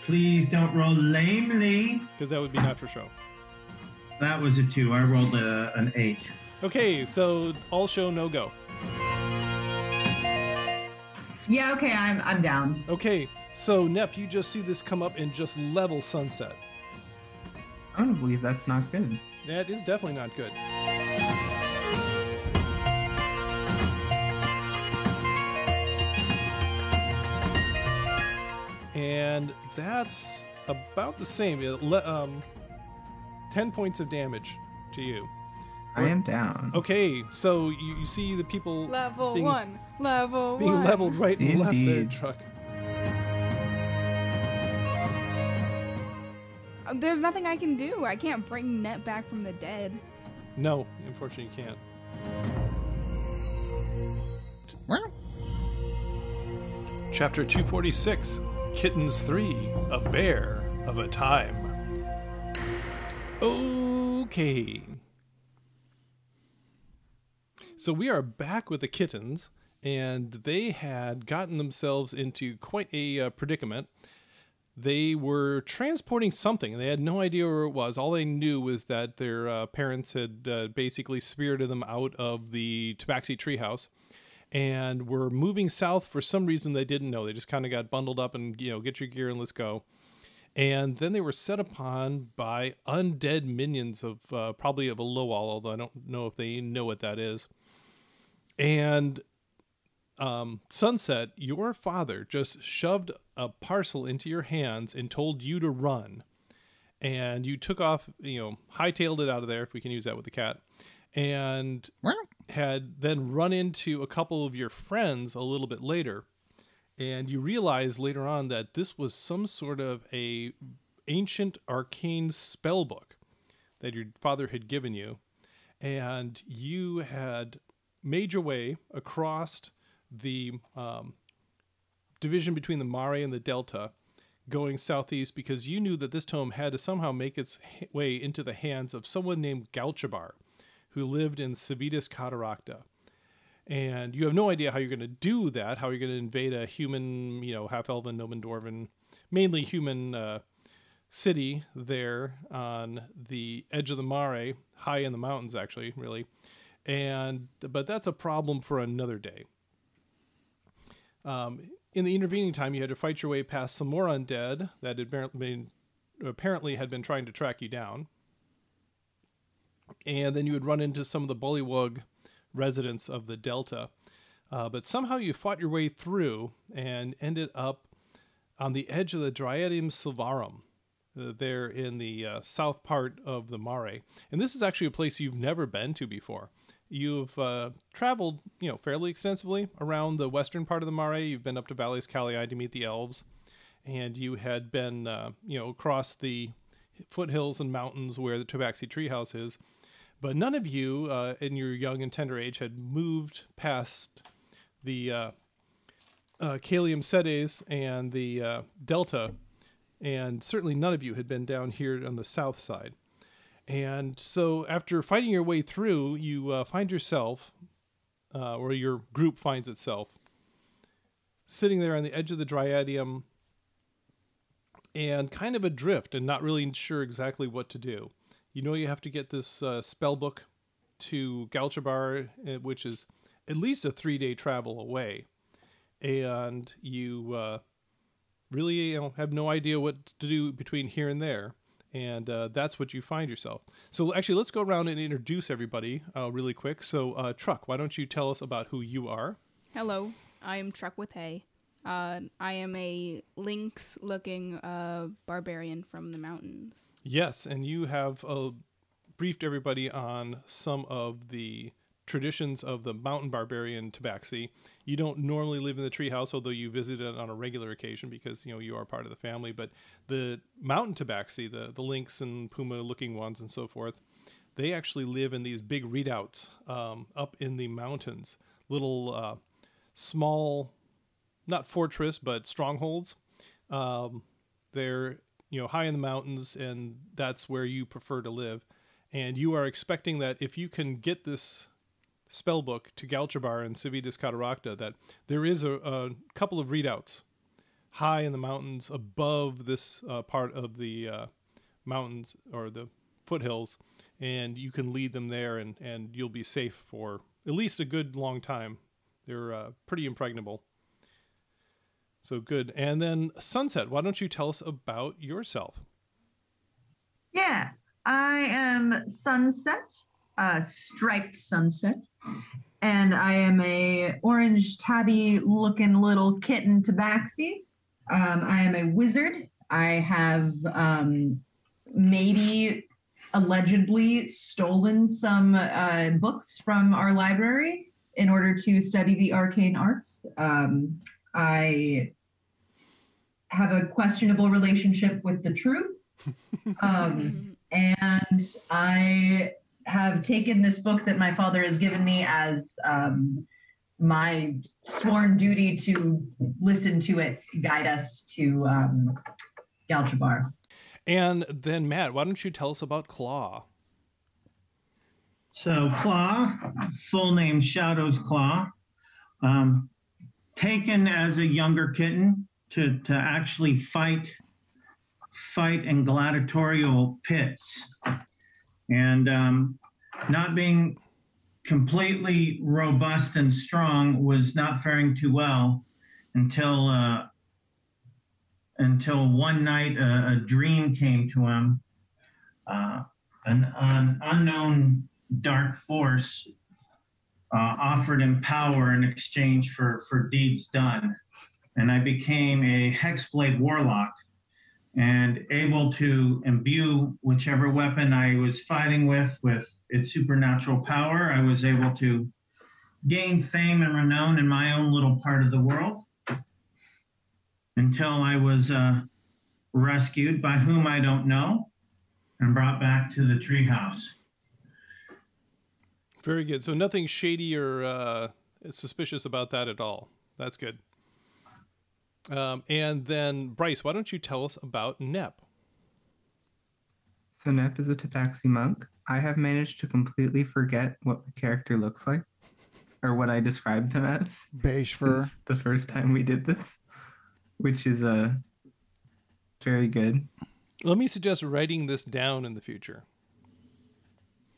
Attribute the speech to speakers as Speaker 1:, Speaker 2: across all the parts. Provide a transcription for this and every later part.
Speaker 1: right, please don't roll lamely.
Speaker 2: because that would be not for show.
Speaker 1: That was a two. I rolled a, an eight.
Speaker 2: Okay, so all show no go.
Speaker 3: Yeah, okay, I'm I'm down.
Speaker 2: Okay, so Nep, you just see this come up and just level sunset.
Speaker 4: I don't believe that's not good.
Speaker 2: That is definitely not good. That's about the same. It le- Um, 10 points of damage to you.
Speaker 4: I am down.
Speaker 2: Okay, so you, you see the people
Speaker 5: Level
Speaker 2: being,
Speaker 5: one. Level
Speaker 2: being
Speaker 5: one.
Speaker 2: leveled right and left there, truck.
Speaker 5: Uh, There's nothing I can do. I can't bring Net back from the dead.
Speaker 2: No, unfortunately, you can't. Chapter 246 Kittens 3 A Bear of a Time. Okay. So we are back with the kittens, and they had gotten themselves into quite a uh, predicament. They were transporting something. And they had no idea where it was. All they knew was that their uh, parents had uh, basically spirited them out of the Tabaxi treehouse and were moving south for some reason they didn't know. They just kind of got bundled up and, you know, get your gear and let's go. And then they were set upon by undead minions of uh, probably of a Lowall, although I don't know if they know what that is. And um, Sunset, your father just shoved a parcel into your hands and told you to run. And you took off, you know, hightailed it out of there, if we can use that with the cat, and had then run into a couple of your friends a little bit later. And you realize later on that this was some sort of a ancient arcane spell book that your father had given you. And you had made your way across the um, division between the Mare and the Delta, going southeast because you knew that this tome had to somehow make its way into the hands of someone named Galchabar, who lived in Civitas Cataracta. And you have no idea how you're going to do that, how you're going to invade a human, you know, half elven, Nomen Dwarven, mainly human uh, city there on the edge of the Mare, high in the mountains, actually, really. And but that's a problem for another day. Um, in the intervening time, you had to fight your way past some more undead that had been, apparently had been trying to track you down, and then you would run into some of the Bullywug residents of the Delta. Uh, but somehow you fought your way through and ended up on the edge of the Dryadium Silvarum, uh, there in the uh, south part of the Mare. And this is actually a place you've never been to before. You've uh, traveled, you know, fairly extensively around the western part of the Mare. You've been up to Valles Calii to meet the elves, and you had been, uh, you know, across the foothills and mountains where the Tabaxi Treehouse is. But none of you, uh, in your young and tender age, had moved past the uh, uh, Kalium Sedes and the uh, Delta, and certainly none of you had been down here on the south side. And so, after fighting your way through, you uh, find yourself, uh, or your group finds itself, sitting there on the edge of the Dryadium and kind of adrift and not really sure exactly what to do. You know, you have to get this uh, spell book to Galchabar, uh, which is at least a three day travel away. And you uh, really you know, have no idea what to do between here and there and uh, that's what you find yourself. So actually, let's go around and introduce everybody uh, really quick. So, uh, Truck, why don't you tell us about who you are?
Speaker 5: Hello, I am Truck with Hay. I am a lynx-looking uh, barbarian from the mountains.
Speaker 2: Yes, and you have uh, briefed everybody on some of the traditions of the mountain barbarian tabaxi. You don't normally live in the treehouse, although you visit it on a regular occasion because you know you are part of the family. But the mountain tabaxi, the the lynx and puma looking ones and so forth, they actually live in these big redoubts um, up in the mountains, little uh, small, not fortress but strongholds. Um, they're you know high in the mountains, and that's where you prefer to live. And you are expecting that if you can get this spellbook to Galchabar and Civitas Cataracta, that there is a, a couple of redoubts high in the mountains above this uh, part of the uh, mountains or the foothills, and you can lead them there, and and you'll be safe for at least a good long time. They're uh, pretty impregnable. So good. And then Sunset, why don't you tell us about yourself?
Speaker 3: Yeah, I am Sunset, uh, striped Sunset, and I am a orange tabby looking little kitten tabaxi. Um, I am a wizard. I have um, maybe allegedly stolen some uh, books from our library in order to study the arcane arts. Um, I have a questionable relationship with the truth. Um, and I have taken this book that my father has given me as um, my sworn duty to listen to it guide us to um, Galchabar.
Speaker 2: And then Matt, why don't you tell us about Claw?
Speaker 1: So Claw, full name Shadows Claw, um, taken as a younger kitten to to actually fight fight in gladiatorial pits, and um, not being completely robust and strong was not faring too well until uh, until one night a, a dream came to him. Uh, an, an unknown dark force uh, offered him power in exchange for, for deeds done. And I became a Hexblade Warlock and able to imbue whichever weapon I was fighting with with its supernatural power. I was able to gain fame and renown in my own little part of the world until I was uh, rescued by whom I don't know and brought back to the treehouse.
Speaker 2: Very good. So nothing shady or uh, suspicious about that at all. That's good. Um, and then Bryce, why don't you tell us about Nep?
Speaker 4: So Nep is a Tabaxi monk. I have managed to completely forget what the character looks like, or what I described them as.
Speaker 6: Beige fur.
Speaker 4: the first time we did this, which is uh, very good.
Speaker 2: Let me suggest writing this down in the future.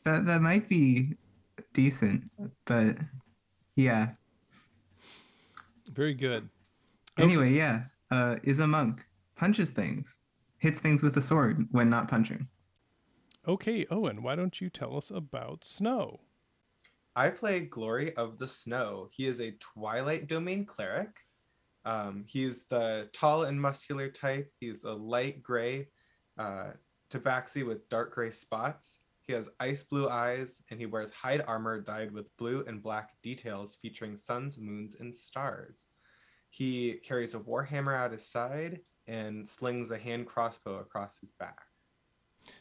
Speaker 4: That that might be decent, but yeah.
Speaker 2: Very good.
Speaker 4: Anyway, yeah, uh, is a monk, punches things, hits things with a sword when not punching.
Speaker 2: Okay, Owen, why don't you tell us about Snow?
Speaker 7: I play Glory of the Snow. He is a Twilight Domain cleric. Um, he's the tall and muscular type. He's a light gray uh, tabaxi with dark gray spots. He has ice blue eyes and he wears hide armor dyed with blue and black details featuring suns, moons, and stars. He carries a warhammer at his side and slings a hand crossbow across his back.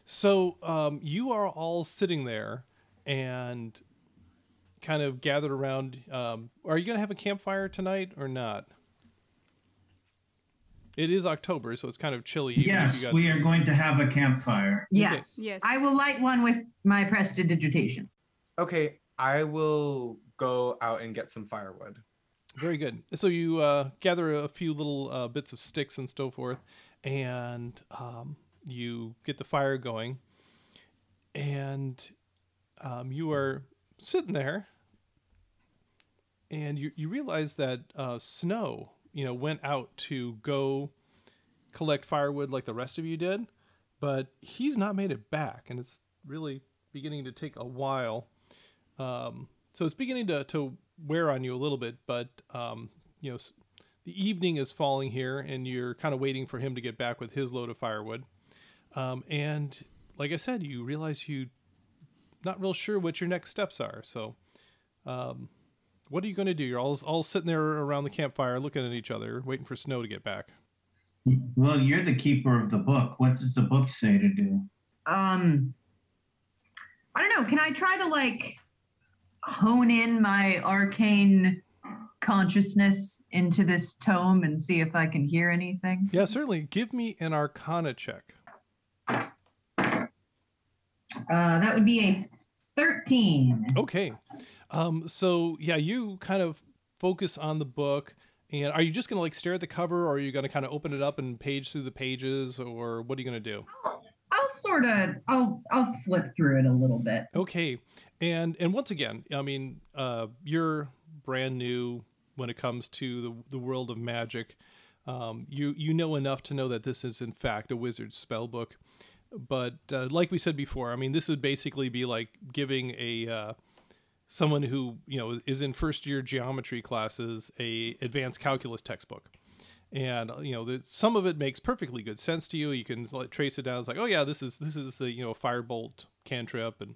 Speaker 2: So um, you are all sitting there and kind of gathered around. Um, are you going to have a campfire tonight or not? It is October, so it's kind of chilly.
Speaker 1: Yes,
Speaker 2: you got-
Speaker 1: we are going to have a campfire.
Speaker 3: Yes.
Speaker 5: Yes.
Speaker 3: I will light one with my prestidigitation.
Speaker 7: Okay, I will go out and get some firewood.
Speaker 2: Very good. So you uh, gather a few little uh, bits of sticks and so forth, and um, you get the fire going, and um, you are sitting there, and you you realize that uh, Snow, you know, went out to go collect firewood like the rest of you did, but he's not made it back, and it's really beginning to take a while. Um, so it's beginning to, to wear on you a little bit, but um, you know, the evening is falling here, and you're kind of waiting for him to get back with his load of firewood. Um, and like I said, you realize you not real sure what your next steps are. So, um, what are you going to do? You're all all sitting there around the campfire, looking at each other, waiting for Snow to get back.
Speaker 1: Well, you're the keeper of the book. What does the book say to do?
Speaker 3: Um, I don't know. Can I try to like hone in my arcane consciousness into this tome and see if I can hear anything?
Speaker 2: Yeah, certainly. Give me an Arcana check.
Speaker 3: Uh, that would be a 13.
Speaker 2: Okay. Um, so yeah, you kind of focus on the book And are you just gonna like stare at the cover, or are you gonna kind of open it up and page through the pages, or what are you gonna do?
Speaker 3: I'll, I'll sort of I'll I'll flip through it a little bit.
Speaker 2: Okay, and and once again, I mean, uh, you're brand new when it comes to the the world of magic. Um, you you know enough to know that this is in fact a wizard's spell book, but uh, like we said before, I mean, this would basically be like giving a uh, someone who you know is in first year geometry classes a advanced calculus textbook. And you know the, some of it makes perfectly good sense to you. You can like, trace it down. It's like oh yeah this is this is the you know firebolt cantrip and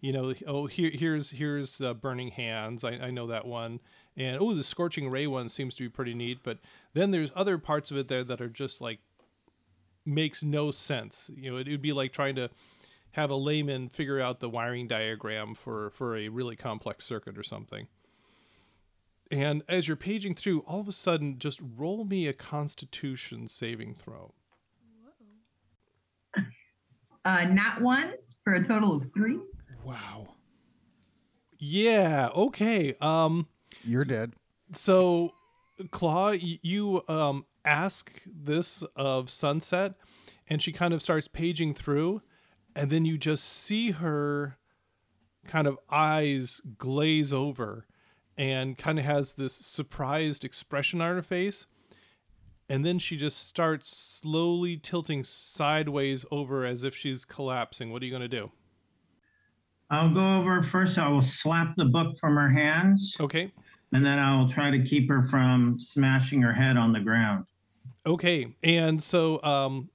Speaker 2: you know oh here here's here's uh, burning hands. I, I know that one. And oh the scorching ray one seems to be pretty neat. But then there's other parts of it there that are just like makes no sense. You know it would be like trying to have a layman figure out the wiring diagram for for a really complex circuit or something. And as you're paging through, all of a sudden, just roll me a Constitution saving throw.
Speaker 3: Uh, not one for a total of three.
Speaker 6: Wow.
Speaker 2: Yeah. Okay. Um.
Speaker 6: You're dead.
Speaker 2: So, Claw, you um ask this of Sunset, and she kind of starts paging through, and then you just see her kind of eyes glaze over and kind of has this surprised expression on her face. And then she just starts slowly tilting sideways over as if she's collapsing. What are you going to do?
Speaker 1: I'll go over first. I will slap the book from her hands,
Speaker 2: okay.
Speaker 1: And then I will try to keep her from smashing her head on the ground.
Speaker 2: okay. And so um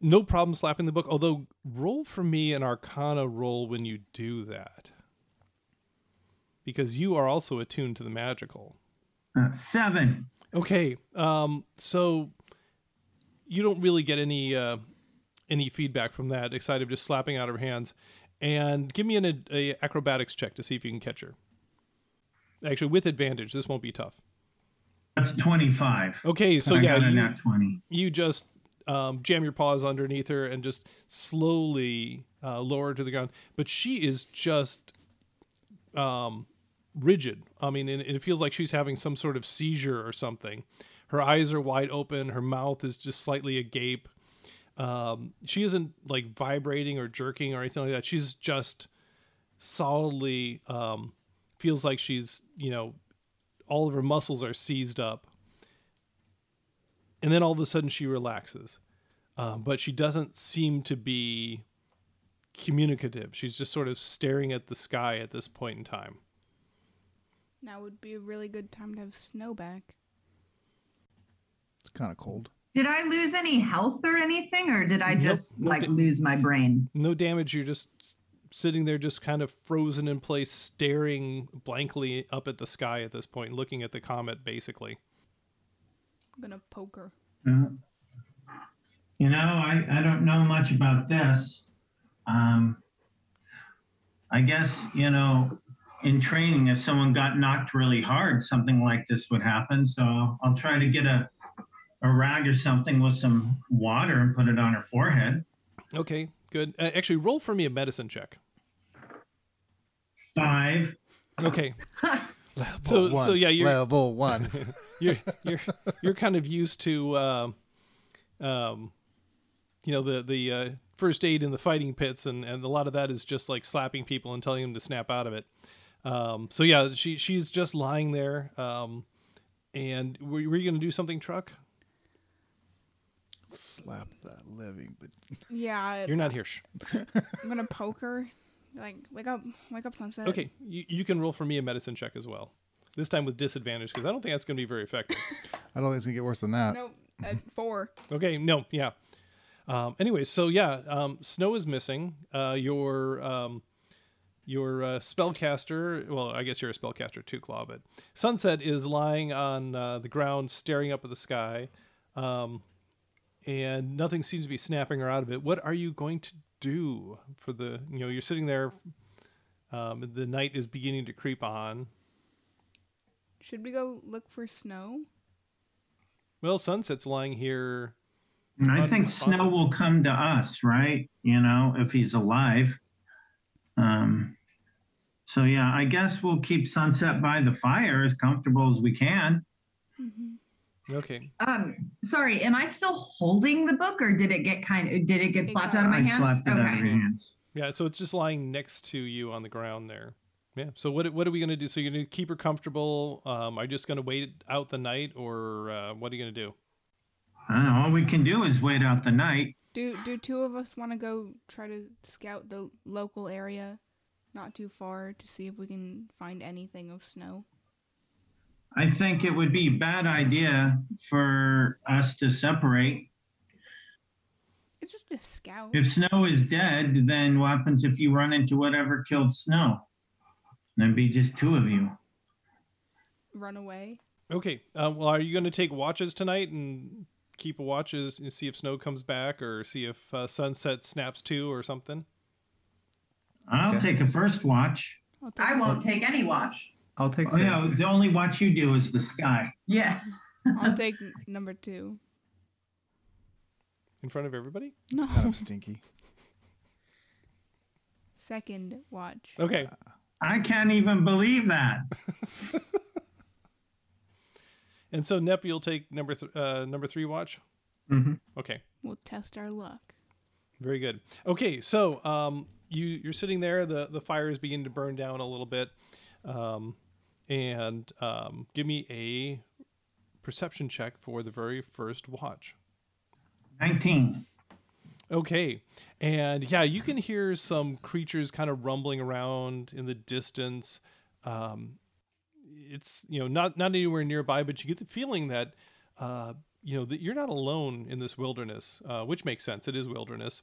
Speaker 2: no problem slapping the book although roll for me an arcana roll when you do that because you are also attuned to the magical
Speaker 1: Uh, seven.
Speaker 2: Okay. Um, so you don't really get any uh, any feedback from that, aside of just slapping out her hands. And give me an a acrobatics check to see if you can catch her. Actually, with advantage, this won't be tough.
Speaker 1: That's 25.
Speaker 2: Okay, so yeah, you,
Speaker 1: 20.
Speaker 2: you just um, jam your paws underneath her and just slowly uh, lower her to the ground. But she is just um, rigid. I mean, and it feels like she's having some sort of seizure or something. Her eyes are wide open. Her mouth is just slightly agape. Um, she isn't like vibrating or jerking or anything like that. She's just solidly um, feels like she's, you know, all of her muscles are seized up and then all of a sudden she relaxes um, but she doesn't seem to be communicative she's just sort of staring at the sky at this point in time
Speaker 5: Now would be a really good time to have snow back.
Speaker 6: It's kind of cold.
Speaker 3: Did I lose any health or anything, or did I
Speaker 2: Nope,
Speaker 3: just
Speaker 2: no
Speaker 3: like
Speaker 2: da-
Speaker 3: lose my brain?
Speaker 2: no damage you're just sitting there just kind of frozen in place staring blankly up at the sky at this point looking at the comet basically
Speaker 5: I'm gonna poke her.
Speaker 1: Uh, You know, I, I don't know much about this. Um, I guess, you know, in training, if someone got knocked really hard, something like this would happen. So I'll try to get a, a rag or something with some water and put it on her forehead.
Speaker 2: okay good uh, actually roll for me a medicine check
Speaker 1: Five.
Speaker 2: okay
Speaker 6: Level
Speaker 2: So-
Speaker 6: one.
Speaker 2: so yeah, you're-
Speaker 6: level one.
Speaker 2: you're you're you're kind of used to um um you know the the uh, first aid in the fighting pits and and a lot of that is just like slapping people and telling them to snap out of it um so yeah she she's just lying there um and were, were you gonna do something truck
Speaker 6: Slap that living, but
Speaker 5: Yeah,
Speaker 2: you're not here Shh.
Speaker 5: I'm gonna poke her. Like, wake up, wake up, sunset.
Speaker 2: okay you, you can roll for me a medicine check as well this time with disadvantage because i don't think that's gonna be very effective
Speaker 6: I don't think it's gonna get worse than that.
Speaker 5: Nope. At four.
Speaker 2: Okay, no, yeah. Um, anyway, so yeah, um, snow is missing. Uh, your um, your uh, spellcaster, well, I guess you're a spellcaster too, Claw, but Sunset is lying on uh, the ground, staring up at the sky, um, and nothing seems to be snapping her out of it. What are you going to do for the? You know, you're sitting there. Um, the night is beginning to creep on.
Speaker 5: Should we go look for snow?
Speaker 2: Well, Sunset's lying here.
Speaker 1: And I think Snow will come to us, right? You know, if he's alive. Um, so yeah, I guess we'll keep Sunset by the fire as comfortable as we can.
Speaker 5: Mm-hmm.
Speaker 2: Okay.
Speaker 3: Um, sorry, am I still holding the book, or did it get kind of did it get slapped out of my
Speaker 1: I
Speaker 3: hands?
Speaker 1: slapped it out of your hands.
Speaker 2: Yeah, so it's just lying next to you on the ground there. Yeah. So what what are we gonna do? So you're gonna keep her comfortable? Um, are you just gonna wait out the night, or uh, what are you gonna do?
Speaker 1: I don't know. All we can do is wait out the night.
Speaker 5: Do do two of us want to go try to scout the local area, not too far, to see if we can find anything of snow?
Speaker 1: I think it would be a bad idea for us to separate.
Speaker 5: It's just a scout.
Speaker 1: If Snow is dead, then what happens if you run into whatever killed Snow? Then be just two of you.
Speaker 5: Run away.
Speaker 2: Okay. Uh, well, are you gonna take watches tonight and keep watches and see if snow comes back, or see if uh, sunset snaps too, or something?
Speaker 1: I'll
Speaker 4: Okay.
Speaker 1: take a first watch.
Speaker 5: I'll take
Speaker 3: I won't take any watch.
Speaker 4: I'll take
Speaker 1: Oh,
Speaker 4: the-
Speaker 1: yeah, the only watch you do is the sky.
Speaker 3: Yeah.
Speaker 5: I'll take number two.
Speaker 2: In front of everybody?
Speaker 5: No.
Speaker 6: Kind of stinky.
Speaker 5: Second watch.
Speaker 2: Okay.
Speaker 1: I can't even believe that.
Speaker 2: And so Nep, you'll take number th- uh, number three watch.
Speaker 4: Mhm.
Speaker 2: Okay.
Speaker 5: We'll test our luck.
Speaker 2: Very good. Okay, so um, you you're sitting there. The the fire is beginning to burn down a little bit, um, and um, give me a perception check for the very first watch.
Speaker 1: 19.
Speaker 2: Okay, and yeah, you can hear some creatures kind of rumbling around in the distance. Um, it's you know not not anywhere nearby, but you get the feeling that uh, you know that you're not alone in this wilderness, uh, which makes sense. It is wilderness,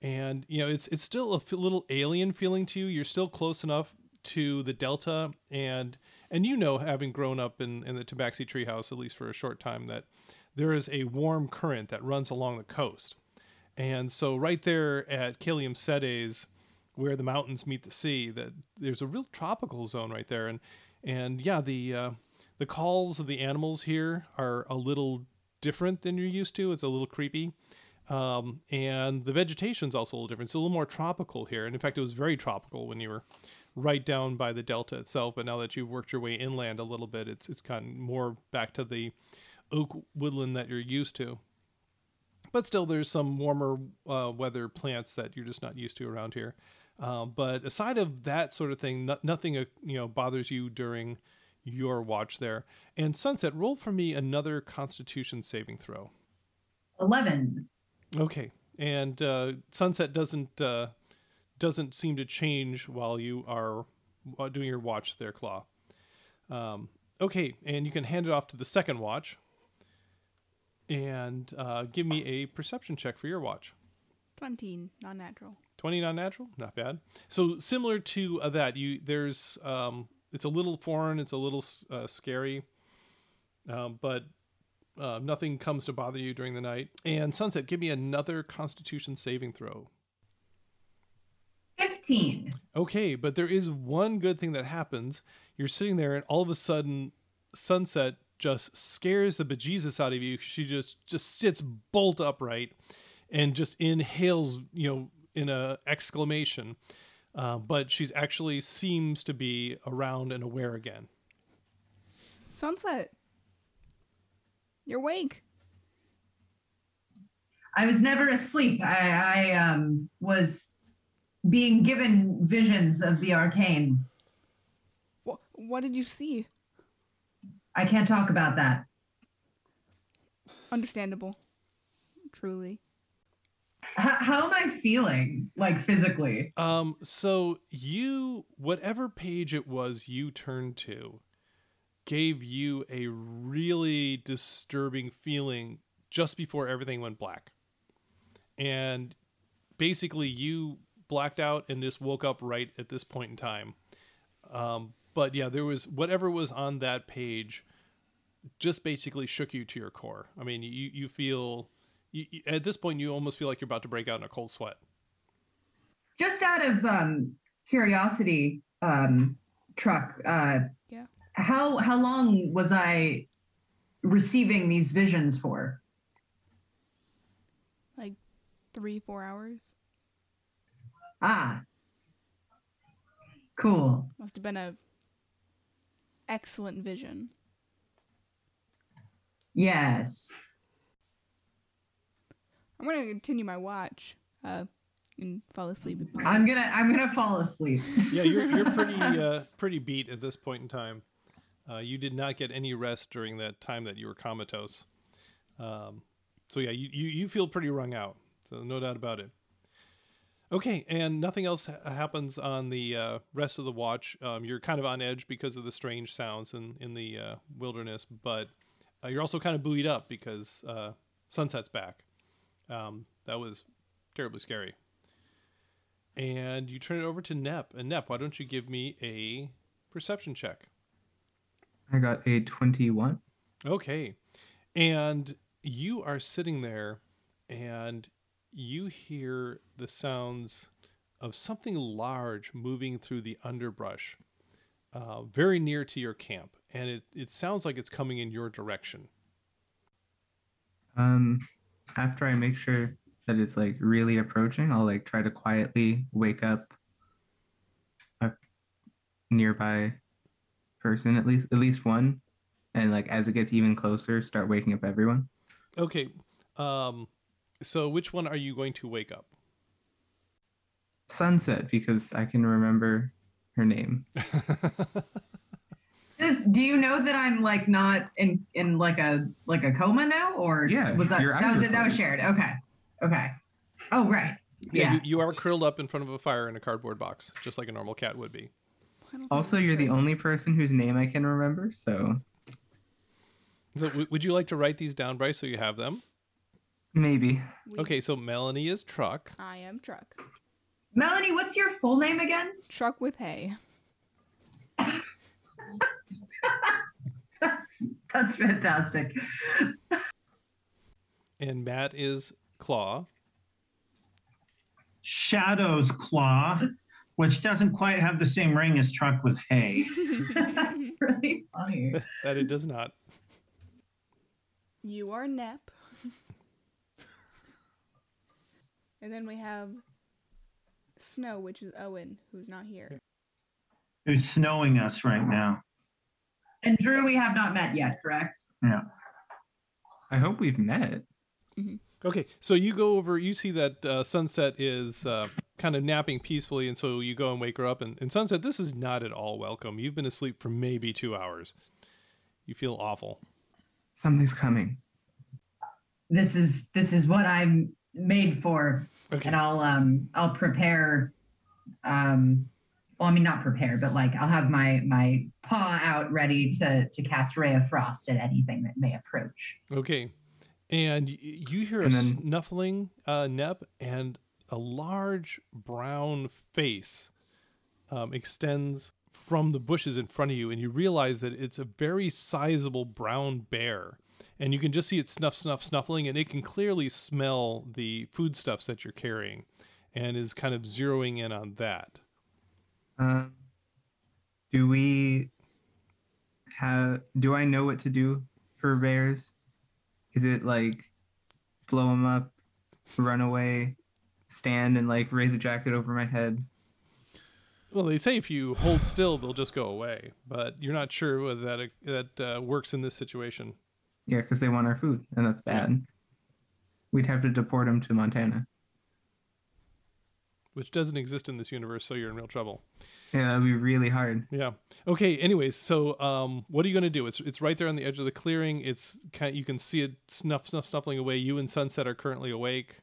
Speaker 2: and you know it's it's still a f- little alien feeling to you. You're still close enough to the delta, and and you know, having grown up in in the Tabaxi Treehouse at least for a short time, that there is a warm current that runs along the coast. And so right there at Kalium Sedes, where the mountains meet the sea, that there's a real tropical zone right there. And and yeah, the uh, the calls of the animals here are a little different than you're used to. It's a little creepy. Um, and the vegetation's also a little different. It's a little more tropical here. And in fact, it was very tropical when you were right down by the delta itself. But now that you've worked your way inland a little bit, it's it's gotten more back to the oak woodland that you're used to but still there's some warmer uh, weather plants that you're just not used to around here. Um, but aside of that sort of thing no- nothing uh, you know bothers you during your watch there. And sunset roll for me another constitution saving throw.
Speaker 3: 11.
Speaker 2: okay. And uh, sunset doesn't uh, doesn't seem to change while you are doing your watch there claw. Um, okay. And you can hand it off to the second watch and uh, give me a perception check for your watch.
Speaker 5: 20, non natural.
Speaker 2: 20 non-natural not bad. So similar to uh, that you there's um it's a little foreign it's a little uh, scary um, but uh, nothing comes to bother you during the night. And sunset give me another constitution saving throw.
Speaker 3: 15.
Speaker 2: okay but there is one good thing that happens. You're sitting there and all of a sudden sunset just scares the bejesus out of you she just just sits bolt upright and just inhales you know in a exclamation uh, but she's actually seems to be around and aware again
Speaker 5: Sunset. You're awake.
Speaker 3: I was never asleep. I, I um, was being given visions of the arcane.
Speaker 5: What, what did you see?
Speaker 3: I can't talk about that.
Speaker 5: Understandable. Truly.
Speaker 3: How, how am I feeling, like physically?
Speaker 2: um so you whatever page it was you turned to gave you a really disturbing feeling just before everything went black and basically you blacked out and just woke up right at this point in time um, but yeah there was whatever was on that page just basically shook you to your core i mean you you feel you, you- at this point you almost feel like you're about to break out in a cold sweat
Speaker 3: Just out of um, curiosity, um, truck. Uh,
Speaker 5: Yeah.
Speaker 3: How how long was I receiving these visions for?
Speaker 5: Like three, four hours.
Speaker 3: Ah. Cool.
Speaker 5: Must have been a excellent vision.
Speaker 3: Yes.
Speaker 5: I'm gonna continue my watch. Uh, and fall asleep.
Speaker 3: I'm gonna I'm gonna fall asleep.
Speaker 2: Yeah, you're you're pretty uh, pretty beat at this point in time. Uh, you did not get any rest during that time that you were comatose. Um, so yeah, you, you you feel pretty wrung out. So no doubt about it. Okay, and nothing else ha- happens on the uh, rest of the watch. Um, you're kind of on edge because of the strange sounds in in the uh, wilderness, but uh, you're also kind of buoyed up because uh, sunset's back. Um, that was terribly scary. And you turn it over to Nep. And Nep, why don't you give me a perception check?
Speaker 4: I got a 21.
Speaker 2: Okay. And you are sitting there and you hear the sounds of something large moving through the underbrush uh, very near to your camp. And it, it sounds like it's coming in your direction.
Speaker 4: Um, after I make sure that it's like really approaching, I'll like try to quietly wake up a nearby person, at least at least one, and like as it gets even closer, start waking up everyone.
Speaker 2: Okay. Um, so which one are you going to wake up?
Speaker 4: Sunset, because I can remember her name.
Speaker 3: This, do you know that I'm like not in in like a like a coma now, or
Speaker 4: Yeah,
Speaker 3: was that that was it? That was shared. Okay, okay. Oh right. Yeah.
Speaker 2: You, you are curled up in front of a fire in a cardboard box, just like a normal cat would be.
Speaker 5: I don't think
Speaker 4: Also, you're the only person whose name I can remember, so
Speaker 2: So w- would you like to write these down, Bryce, so you have them?
Speaker 4: Maybe.
Speaker 5: We-
Speaker 2: Okay, so Melanie is truck.
Speaker 5: I am truck.
Speaker 3: Melanie, what's your full name again?
Speaker 5: Truck with hay.
Speaker 3: That's, that's fantastic.
Speaker 2: and Matt is Claw.
Speaker 1: Shadow's Claw, which doesn't quite have the same ring as Truck with Hay.
Speaker 3: that's really funny.
Speaker 2: That it does not.
Speaker 5: You are Nep. And then we have Snow, which is Owen, who's not here.
Speaker 1: Who's snowing us right now?
Speaker 3: And Drew, we have not met yet, correct? Yeah.
Speaker 4: I hope we've met.
Speaker 2: Okay, so you go over, you see that uh, Sunset is uh, kind of napping peacefully, and so you go and wake her up. And, and Sunset, this is not at all welcome. You've been asleep for maybe two hours. You feel awful.
Speaker 4: Something's coming.
Speaker 3: This is this is what I'm made for,
Speaker 2: Okay.
Speaker 3: and I'll um I'll prepare. Um, well, I mean not prepare, but like I'll have my my paw out ready to to cast ray of frost at anything that may approach.
Speaker 2: Okay. And you hear a
Speaker 4: then-
Speaker 2: snuffling uh, Nep, and a large brown face um, extends from the bushes in front of you, and you realize that it's a very sizable brown bear. And you can just see it snuff, snuff, snuffling, and it can clearly smell the foodstuffs that you're carrying and is kind of zeroing in on that.
Speaker 4: Um, do we have? Do I know what to do for bears? Is it like blow them up, run away, stand and like raise a jacket over my head?
Speaker 2: Well, they say if you hold still, they'll just go away, but you're not sure whether that that uh, works in this situation.
Speaker 4: Yeah, because they want our food, and that's bad. We'd have to deport them to Montana.
Speaker 2: which doesn't exist in this universe, so you're in real trouble.
Speaker 4: Yeah, that'd be really hard.
Speaker 2: Yeah. Okay. Anyways, so um, what are you gonna do? It's it's right there on the edge of the clearing. It's kind you can see it snuff snuff snuffling away. You and Sunset are currently awake.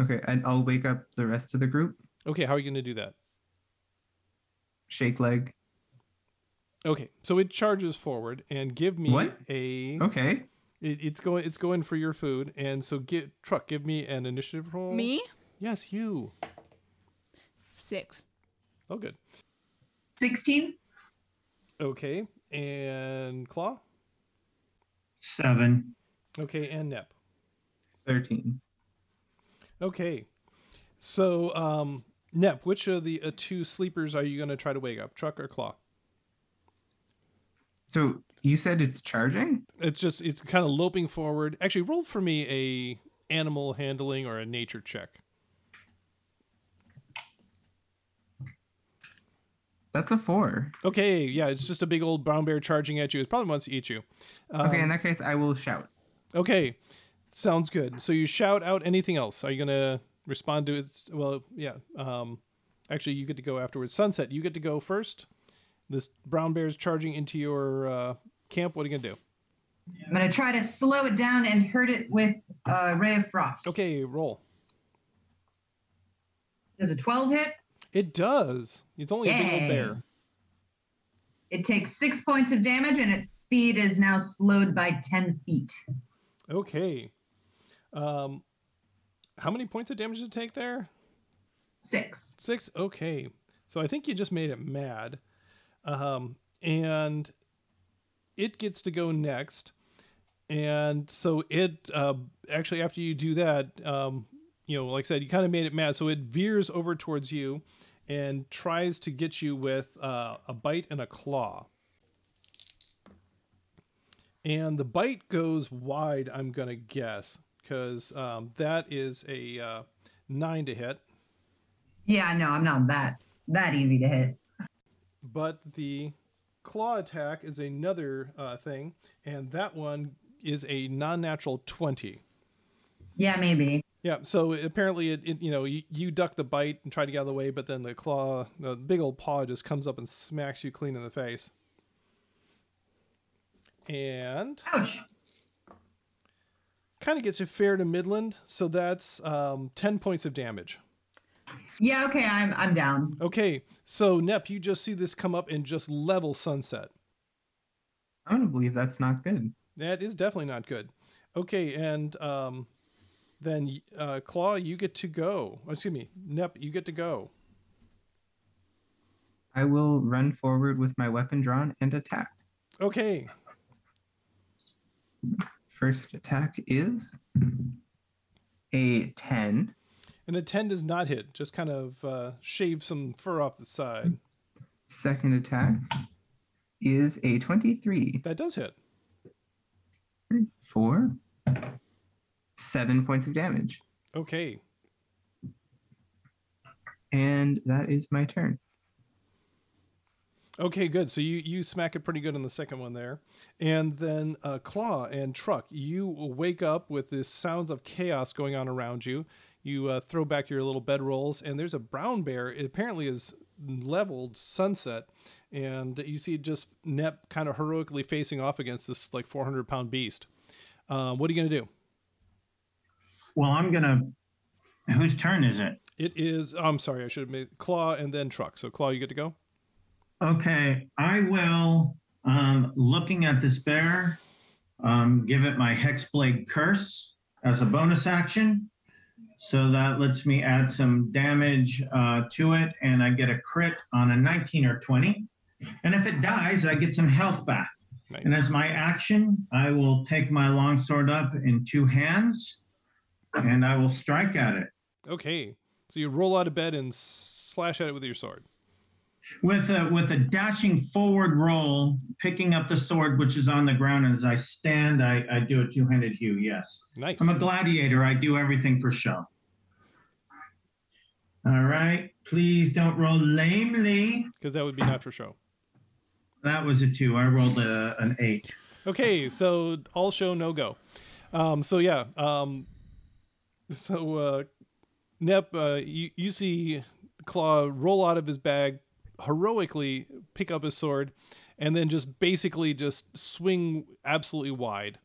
Speaker 4: Okay, and I'll wake up the rest of the group.
Speaker 2: Okay. How are you gonna do that?
Speaker 4: Shake leg.
Speaker 2: Okay. So it charges forward and give me
Speaker 4: What?
Speaker 2: a.
Speaker 4: Okay.
Speaker 2: It, it's going. It's going for your food, and so get truck. Give me an initiative roll.
Speaker 5: Me?
Speaker 2: Yes, you.
Speaker 5: Six.
Speaker 2: Oh, good.
Speaker 3: Sixteen.
Speaker 2: Okay, and claw.
Speaker 1: Seven.
Speaker 2: Okay, and nep.
Speaker 4: Thirteen.
Speaker 2: Okay. So, um, Nep, which of the uh, two sleepers are you going to try to wake up, Truck or Claw?
Speaker 4: So you said it's charging?
Speaker 2: It's just it's kind of loping forward. Actually, roll for me a animal handling or a nature check.
Speaker 4: That's a four.
Speaker 2: Okay, yeah, it's just a big old brown bear charging at you. It probably wants to eat you. Um,
Speaker 4: Okay, in that case, I will shout.
Speaker 2: Okay, sounds good. So you shout out anything else? Are you gonna respond to it? Well, yeah. Um, actually, you get to go afterwards. Sunset, you get to go first. This brown bear is charging into your uh, camp. What are you gonna do?
Speaker 3: I'm gonna try to slow it down and hurt it with a ray of frost.
Speaker 2: Okay, roll.
Speaker 3: Does a 12 hit?
Speaker 2: It does. It's only a big old bear.
Speaker 3: It takes six points of damage, and its speed is now slowed by 10 feet.
Speaker 2: Okay. Um, how many points of damage did it take there?
Speaker 3: Six.
Speaker 2: Six. Okay. So I think you just made it mad. Um, and it gets to go next. And so it uh, actually, after you do that, um, you know, like I said, you kind of made it mad. So it veers over towards you and tries to get you with uh, a bite and a claw. And the bite goes wide, I'm going to guess, because um, that is a uh, nine to hit.
Speaker 3: Yeah, no, I'm not that that easy to hit.
Speaker 2: But the claw attack is another uh, thing, and that one is a non-natural twenty.
Speaker 3: Yeah, maybe.
Speaker 2: Yeah, so apparently, it, it you know you, you duck the bite and try to get out of the way, but then the claw, the big old paw, just comes up and smacks you clean in the face. And
Speaker 3: Ouch.
Speaker 2: kind of gets you fair to Midland, so that's um, ten points of damage.
Speaker 3: Yeah, okay, I'm I'm down.
Speaker 2: Okay, so Nep, you just see this come up and just level Sunset.
Speaker 4: I'm gonna believe that's not good.
Speaker 2: That is definitely not good. Okay, and um, then uh, Claw, you get to go. Oh, excuse me, Nep, you get to go.
Speaker 4: I will run forward with my weapon drawn and attack.
Speaker 2: Okay,
Speaker 4: First attack is a 10.
Speaker 2: And a ten does not hit. Just kind of uh, shave some fur off the side.
Speaker 4: Second attack is a 23
Speaker 2: That does hit.
Speaker 4: Four. seven points of damage.
Speaker 2: Okay,
Speaker 4: And that is my turn.
Speaker 2: okay, good. So you you smack it pretty good on the second one there, and then uh, Claw and Truck, you wake up with this sounds of chaos going on around you. You uh, throw back your little bedrolls, and there's a brown bear. It apparently is leveled Sunset, and you see just Nep kind of heroically facing off against this like 400 pound beast. Um, what are you gonna do?
Speaker 1: Well, I'm gonna. Whose turn is it?
Speaker 2: It is. I'm sorry, I should have made Claw and then Truck. So Claw, you get to go.
Speaker 1: Okay, I will. Um, looking at this bear, um, give it my hexblade curse as a bonus action. So that lets me add some damage uh, to it, and I get a crit on a 19 or 20. And if it dies, I get some health back.
Speaker 2: Nice.
Speaker 1: And as my action, I will take my longsword up in two hands, and I will strike at it.
Speaker 2: Okay, so you roll out of bed and slash at it with your sword.
Speaker 1: with a with a dashing forward roll, picking up the sword which is on the ground. And as I stand, I, I do a two handed hew. Yes,
Speaker 2: Nice.
Speaker 1: I'm a gladiator. I do everything for show. All right, please don't roll lamely.
Speaker 2: Because that would be not for show.
Speaker 1: That was a two. I rolled a, an eight.
Speaker 2: Okay, so all show no go. Um, so yeah, um, so uh, Nep, uh, you you see Claw roll out of his bag, heroically pick up his sword, and then just basically just swing absolutely wide,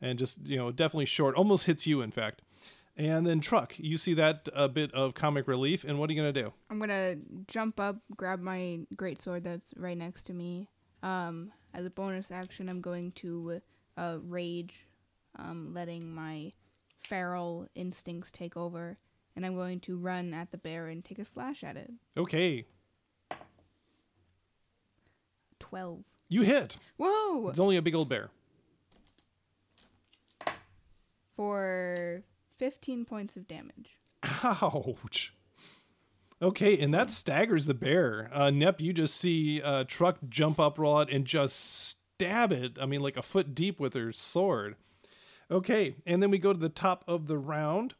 Speaker 2: and just you know definitely short, almost hits you in fact. And then Truck, you see that a bit of comic relief, and what are you gonna do?
Speaker 5: I'm gonna jump up, grab my great sword that's right next to me. Um, as a bonus action, I'm going to uh, rage, um, letting my feral instincts take over, and I'm going to run at the bear and take a slash at it.
Speaker 2: Okay,
Speaker 5: Twelve.
Speaker 2: you hit.
Speaker 5: Whoa!
Speaker 2: It's only a big old bear.
Speaker 5: For 15 points of damage.
Speaker 2: Ouch. Okay, and that staggers the bear. Uh, Nep, you just see uh, Truck jump up, roll out, and just stab it. I mean, like a foot deep with her sword. Okay, and then we go to the top of the round,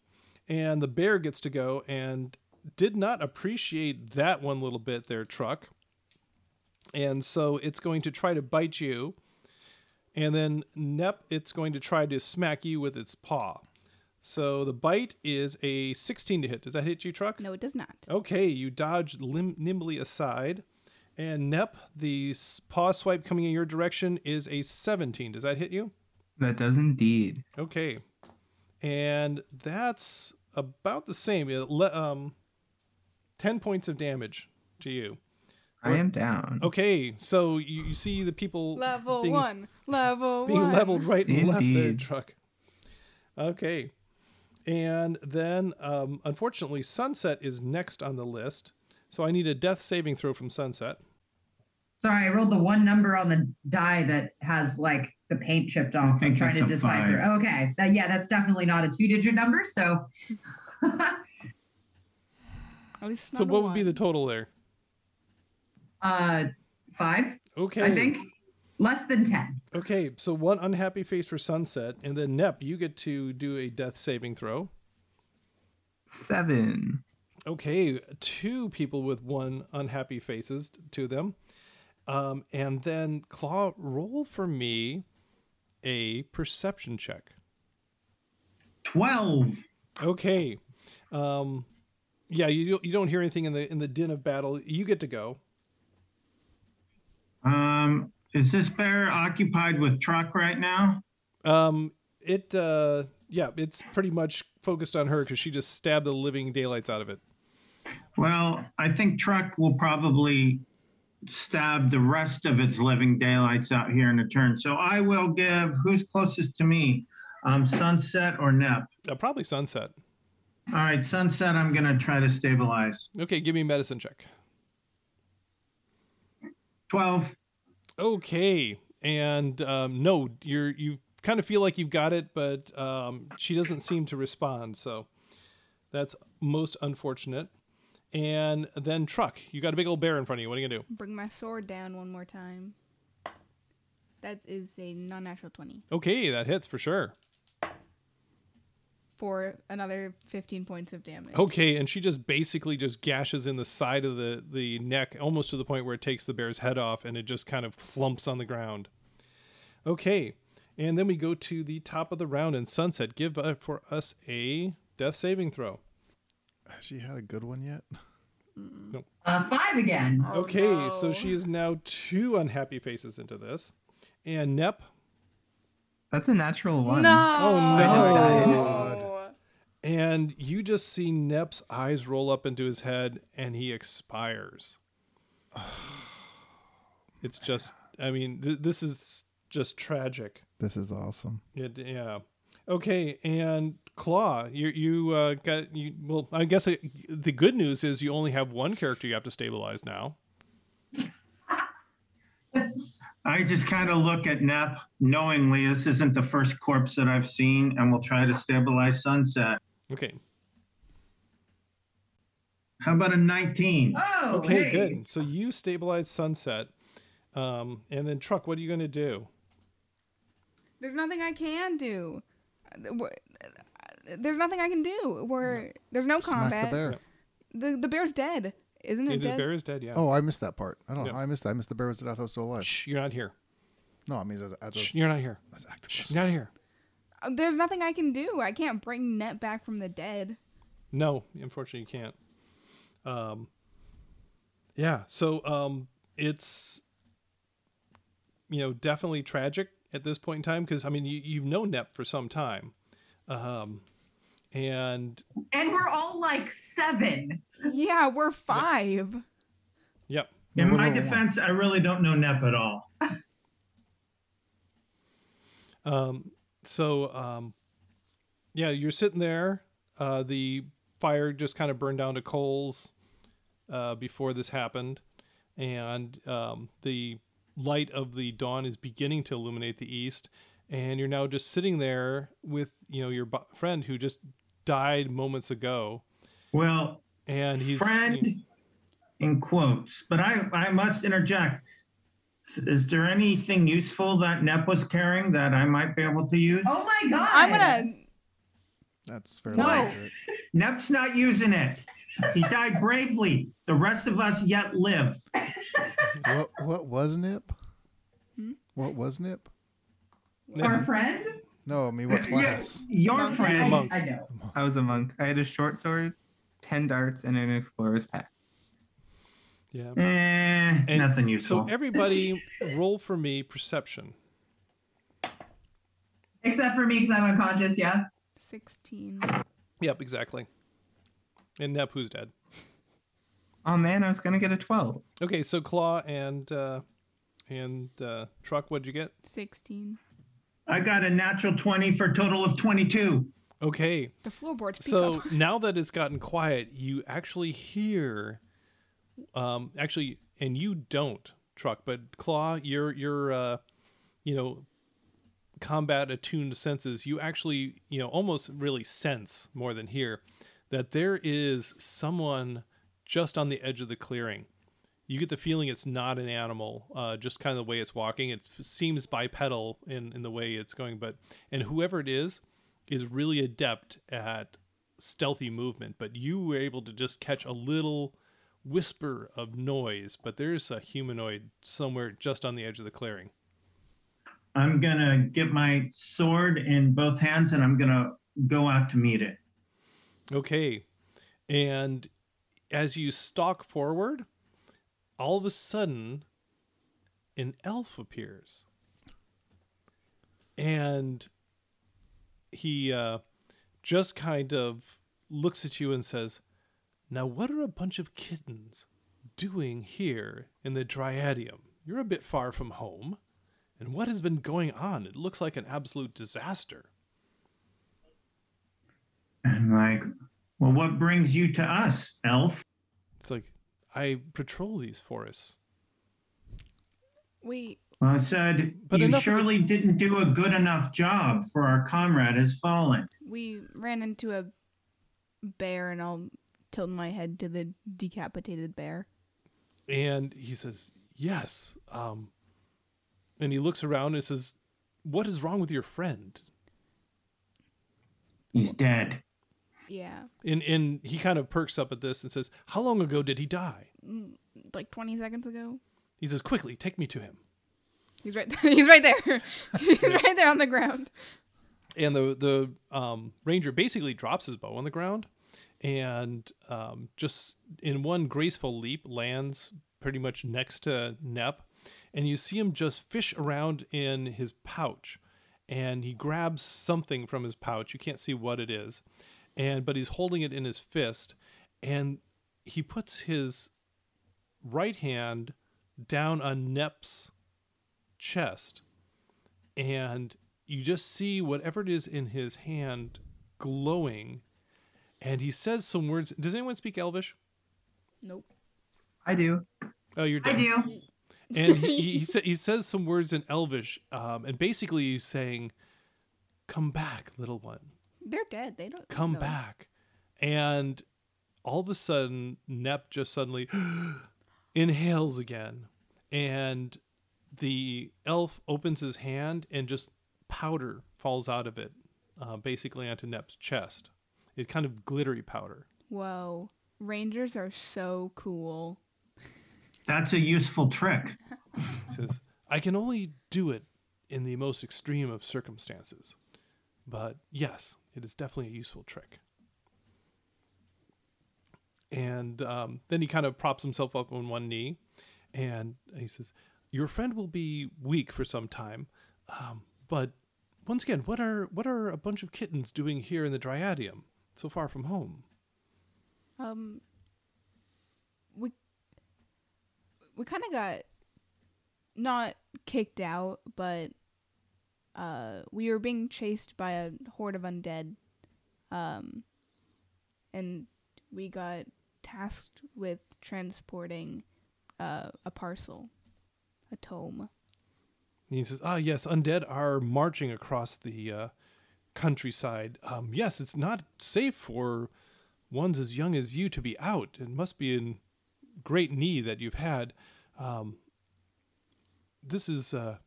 Speaker 2: and the bear gets to go and did not appreciate that one little bit there, Truck. And so it's going to try to bite you. And then Nep, it's going to try to smack you with its paw. So the bite is a 16 to hit. Does that hit you, Truck?
Speaker 5: No, it does not.
Speaker 2: Okay, you dodge lim- nimbly aside. And Nep, the s- paw swipe coming in your direction is a 17. Does that hit you?
Speaker 4: That does indeed.
Speaker 2: Okay. And that's about the same. It le- um, 10 points of damage to you.
Speaker 4: I am down.
Speaker 2: Okay, so you, you see the people
Speaker 5: Level
Speaker 2: being,
Speaker 5: one. Level
Speaker 2: being
Speaker 5: one.
Speaker 2: leveled right and left there,
Speaker 4: Indeed.
Speaker 2: truck. Okay. And then, um, unfortunately, Sunset is next on the list. So I need a death saving throw from Sunset.
Speaker 3: Sorry, I rolled the one number on the die that has like the paint chipped off. I'm trying to
Speaker 1: that's
Speaker 3: decipher.
Speaker 1: five.
Speaker 3: Okay, that, yeah, that's definitely not a two-digit number. So,
Speaker 5: At least it's
Speaker 2: So
Speaker 5: not a
Speaker 2: what would be the total there?
Speaker 3: uh, five,
Speaker 2: Okay.
Speaker 3: I think, less than ten.
Speaker 2: Okay, so one unhappy face for Sunset, and then Nep, you get to do a death saving throw.
Speaker 4: Seven.
Speaker 2: Okay, two people with one unhappy faces to them. Um, and then Claw, roll for me a perception check.
Speaker 1: 12.
Speaker 2: Okay. Um, yeah, you don't, you don't hear anything in the in the din of battle. You get to go.
Speaker 1: Um, is this bear occupied with truck right now?
Speaker 2: Um, it uh, yeah, it's pretty much focused on her because she just stabbed the living daylights out of it.
Speaker 1: Well, I think truck will probably stab the rest of its living daylights out here in a turn. So I will give who's closest to me, um, Sunset or Nep.
Speaker 2: Uh, probably Sunset.
Speaker 1: All right, Sunset. I'm gonna try to stabilize.
Speaker 2: Okay, give me medicine check.
Speaker 1: 12.
Speaker 2: Okay, and um, no, you're you kind of feel like you've got it, but um, she doesn't seem to respond. So that's most unfortunate. And then truck, you got a big old bear in front of you. What are you gonna do?
Speaker 5: Bring my sword down one more time. That is a non-natural twenty
Speaker 2: Okay, that hits for sure.
Speaker 5: For another fifteen points of damage.
Speaker 2: Okay, and she just basically just gashes in the side of the the neck, almost to the point where it takes the bear's head off, and it just kind of flumps on the ground. Okay, and then we go to the top of the round, and Sunset, give uh, for us a death saving throw.
Speaker 6: Has she had a good one yet?
Speaker 3: Uh, five again.
Speaker 5: Oh,
Speaker 2: okay, so she is now two unhappy faces into this, and Nep,
Speaker 4: That's a natural one.
Speaker 5: No.
Speaker 2: Oh,
Speaker 4: I just died.
Speaker 6: God.
Speaker 2: And you just see Nep's eyes roll up into his head, and he expires. It's just, I mean, th- this is just tragic.
Speaker 6: This is awesome.
Speaker 2: It, yeah. Okay, and Claw, you you uh, got you. Well, I guess it, the good news is you only have one character you have to stabilize now.
Speaker 1: I just kind of look at Nep knowingly this isn't the first corpse that I've seen, and we'll try to stabilize Sunset.
Speaker 2: Okay.
Speaker 1: How about a 19?
Speaker 3: Oh,
Speaker 2: Okay,
Speaker 3: hey.
Speaker 2: good. So you stabilize Sunset, um, and then Truck. What are you going to do?
Speaker 5: There's nothing I can do. There's nothing I can do. We're there's no
Speaker 6: Smack
Speaker 5: combat.
Speaker 6: the bear.
Speaker 5: The the bear's dead, isn't it?
Speaker 2: Okay, the
Speaker 5: dead?
Speaker 2: bear is dead. Yeah.
Speaker 6: Oh, I missed that part. I don't know.
Speaker 2: Yeah.
Speaker 6: I missed that. I missed the bear was dead. I thought it was still alive.
Speaker 2: Shh, you're not here.
Speaker 6: No, I mean as, as,
Speaker 2: Shh, you're not here.
Speaker 6: as active.
Speaker 2: Shh, you're not here.
Speaker 5: There's nothing I can do. I can't bring Nep back from the dead.
Speaker 2: No, unfortunately, you can't. Um, yeah, so um, it's you know definitely tragic at this point in time because I mean you, you've known Nep for some time, um, and
Speaker 3: And we're all like seven.
Speaker 5: Yeah, we're five.
Speaker 2: yep,
Speaker 1: In my defense, I really don't know Nep at all.
Speaker 2: Um, so, um, yeah, you're sitting there. Uh, the fire just kind of burned down to coals uh, before this happened, and um, the light of the dawn is beginning to illuminate the east. And you're now just sitting there with you know your bu- friend who just died moments ago,
Speaker 1: Well,
Speaker 2: and he's
Speaker 1: friend in quotes, but I, I must interject. Is there anything useful that Nep was carrying that I might be able to use?
Speaker 3: Oh my god.
Speaker 5: I'm gonna.
Speaker 6: That's fairly
Speaker 3: No.
Speaker 6: accurate.
Speaker 1: Nep's not using it. He died bravely. The rest of us yet live.
Speaker 6: What what was Nip?
Speaker 5: Hmm?
Speaker 6: What was Nip?
Speaker 3: Our friend?
Speaker 6: No, I mean what class?
Speaker 1: Your
Speaker 3: Monk,
Speaker 1: friend.
Speaker 3: I,
Speaker 2: Monk.
Speaker 3: I know.
Speaker 4: I was a monk. I had a short sword, ten darts, and an explorer's pack.
Speaker 2: Yeah.
Speaker 1: Eh,
Speaker 2: And
Speaker 1: nothing
Speaker 2: So everybody roll for me perception.
Speaker 3: Except for me because I'm unconscious, yeah.
Speaker 5: 16.
Speaker 2: Yep, exactly. And Nep, who's dead.
Speaker 4: Oh man, I was gonna get a twelve.
Speaker 2: Okay, so Claw and uh, and uh, Truck, what'd you get?
Speaker 5: 16.
Speaker 1: I got a natural 20 for a total of 22.
Speaker 2: Okay,
Speaker 5: The floorboards speak
Speaker 2: so
Speaker 5: up.
Speaker 2: now that it's gotten quiet, you actually hear, um, actually, and you don't, Truck, but Claw, your your, uh, you know, combat attuned senses, you actually, you know, almost really sense more than hear that there is someone just on the edge of the clearing. You get the feeling it's not an animal, uh, just kind of the way it's walking. It seems bipedal in, in the way it's going, but and whoever it is, is really adept at stealthy movement. But you were able to just catch a little whisper of noise. But there's a humanoid somewhere just on the edge of the clearing.
Speaker 1: I'm to get my sword in both hands and I'm to go out to meet it.
Speaker 2: Okay. And as you stalk forward, all of a sudden, an elf appears. And he uh, just kind of looks at you and says, Now, what are a bunch of kittens doing here in the Dryadium? You're a bit far from home. And what has been going on? It looks like an absolute disaster.
Speaker 1: And like, well, what brings you to us, elf?
Speaker 2: It's like, I patrol these forests.
Speaker 5: We.
Speaker 1: Well, I said,
Speaker 2: But
Speaker 1: you
Speaker 2: enough of the-
Speaker 1: surely didn't do a good enough job for our comrade has fallen.
Speaker 5: we ran into a bear and I'll tilt my head to the decapitated bear.
Speaker 2: And he says, Yes. Um, and he looks around and says, What is wrong with your friend?
Speaker 1: He's dead.
Speaker 5: Yeah.
Speaker 2: And, and he kind of perks up at this and says, How long ago did he die?
Speaker 5: Mm, Like 20 seconds ago.
Speaker 2: He says, Quickly, take me to him.
Speaker 5: He's right he's right there. he's right there on the ground.
Speaker 2: And the, the um, ranger basically drops his bow on the ground and um, just in one graceful leap lands pretty much next to Nep. And you see him just fish around in his pouch. And he grabs something from his pouch. You can't see what it is. And but he's holding it in his fist. And he puts his right hand down on Nep's chest. And you just see whatever it is in his hand glowing. And he says some words. Does anyone speak Elvish?
Speaker 5: Nope.
Speaker 4: I do.
Speaker 2: Oh, you're
Speaker 3: I do.
Speaker 2: and he he, he, sa- he says some words in Elvish, um, and basically he's saying, "Come back, little one,
Speaker 5: They're dead. They don't
Speaker 2: come
Speaker 5: know.
Speaker 2: back." And all of a sudden, Nep just suddenly inhales again, and the elf opens his hand, and just powder falls out of it, uh, basically onto Nep's chest. It kind of glittery powder.
Speaker 5: Whoa. Rangers are so cool.
Speaker 1: That's a useful trick.
Speaker 2: He says, I can only do it in the most extreme of circumstances. But yes, it is definitely a useful trick. And um, then he kind of props himself up on one knee and he says, Your friend will be weak for some time. Um, but once again, what are what are a bunch of kittens doing here in the Dryadium, so far from home?
Speaker 5: Um we we kind of got not kicked out, but uh we were being chased by a horde of undead. Um and we got tasked with transporting uh, a parcel, a tome.
Speaker 2: And he says, "Ah, yes, undead are marching across the uh, countryside. Um, yes, it's not safe for ones as young as you to be out. It must be in great need that you've had. Um, this is uh,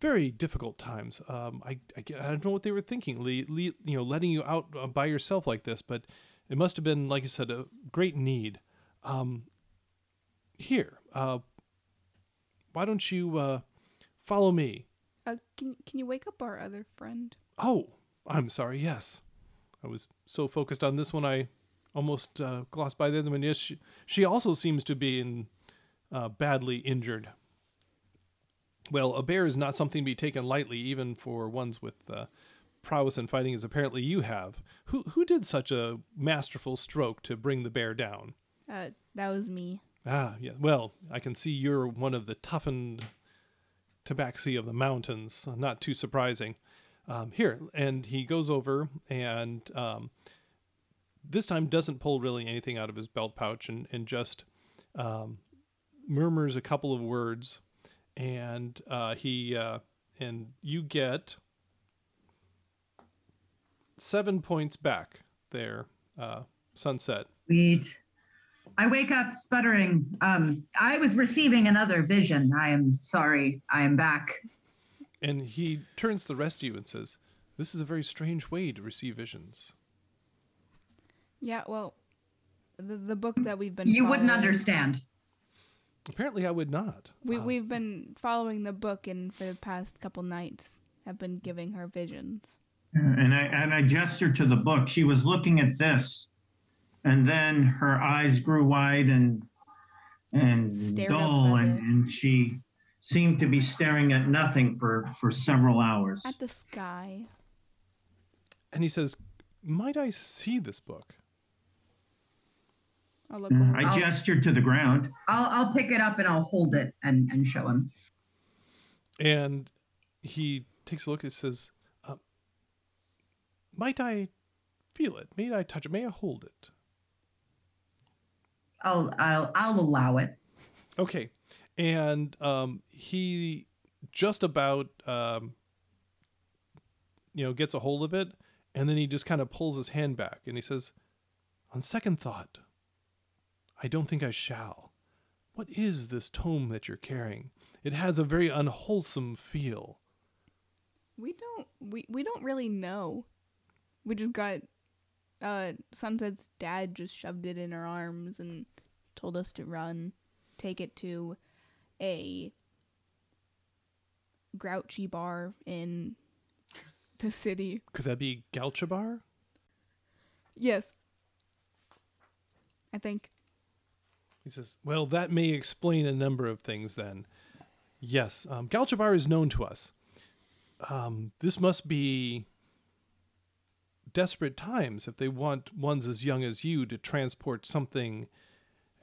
Speaker 2: very difficult times. Um, I, I, I don't know what they were thinking, le- le- you know, letting you out uh, by yourself like this, but it must have been, like I said, a great need. Um, here, uh, why don't you uh, follow me
Speaker 5: Uh, can can you wake up our other friend?
Speaker 2: Oh, I'm sorry. Yes, I was so focused on this one I almost uh, glossed by the other one. Yes, she, she also seems to be in, uh, badly injured. Well, a bear is not something to be taken lightly, even for ones with uh, prowess in fighting, as apparently you have. Who who did such a masterful stroke to bring the bear down?
Speaker 5: Uh, that was me.
Speaker 2: Ah, yeah. Well, I can see you're one of the toughened tabaxi of the mountains. Not too surprising. Um, here, and he goes over and um, this time doesn't pull really anything out of his belt pouch and, and just um, murmurs a couple of words. And uh, he uh, and you get seven points back there, uh, sunset.
Speaker 3: Sweet. I wake up sputtering. Um, I was receiving another vision. I am sorry. I am back.
Speaker 2: And he turns to the rest of you and says, This is a very strange way to receive visions.
Speaker 5: Yeah, well, the the book that we've been
Speaker 3: You wouldn't understand.
Speaker 2: Apparently, I would not.
Speaker 5: We
Speaker 2: Um,
Speaker 5: we've been following the book, and for the past couple nights, have been giving her visions.
Speaker 1: And I and I gestured to the book. She was looking at this, and then her eyes grew wide and and
Speaker 5: Stared
Speaker 1: dull, and, and she seemed to be staring at nothing for for several hours.
Speaker 5: At the sky.
Speaker 2: And he says, Might I see this book?
Speaker 5: I'll look
Speaker 1: Mm,
Speaker 5: over.
Speaker 1: I
Speaker 3: Oh.
Speaker 1: gestured to the ground.
Speaker 3: I'll I'll pick it up and I'll hold it and and show him.
Speaker 2: And he takes a look and says, uh, Might I feel it? May I touch it? May I hold it?
Speaker 3: I'll I'll I'll allow it.
Speaker 2: Okay. And um, he just about, um, you know, gets a hold of it. And then he just kind of pulls his hand back and he says, On second thought, I don't think I shall. What is this tome that you're carrying? It has a very unwholesome feel.
Speaker 5: We don't we we don't really know. We just got uh Sunset's dad just shoved it in her arms and told us to run, take it to a grouchy bar in the city.
Speaker 2: Could that be Galchabar?
Speaker 5: Yes. I think
Speaker 2: He says, Well, that may explain a number of things then. Yes, um, Galchabar is known to us. Um, this must be desperate times if they want ones as young as you to transport something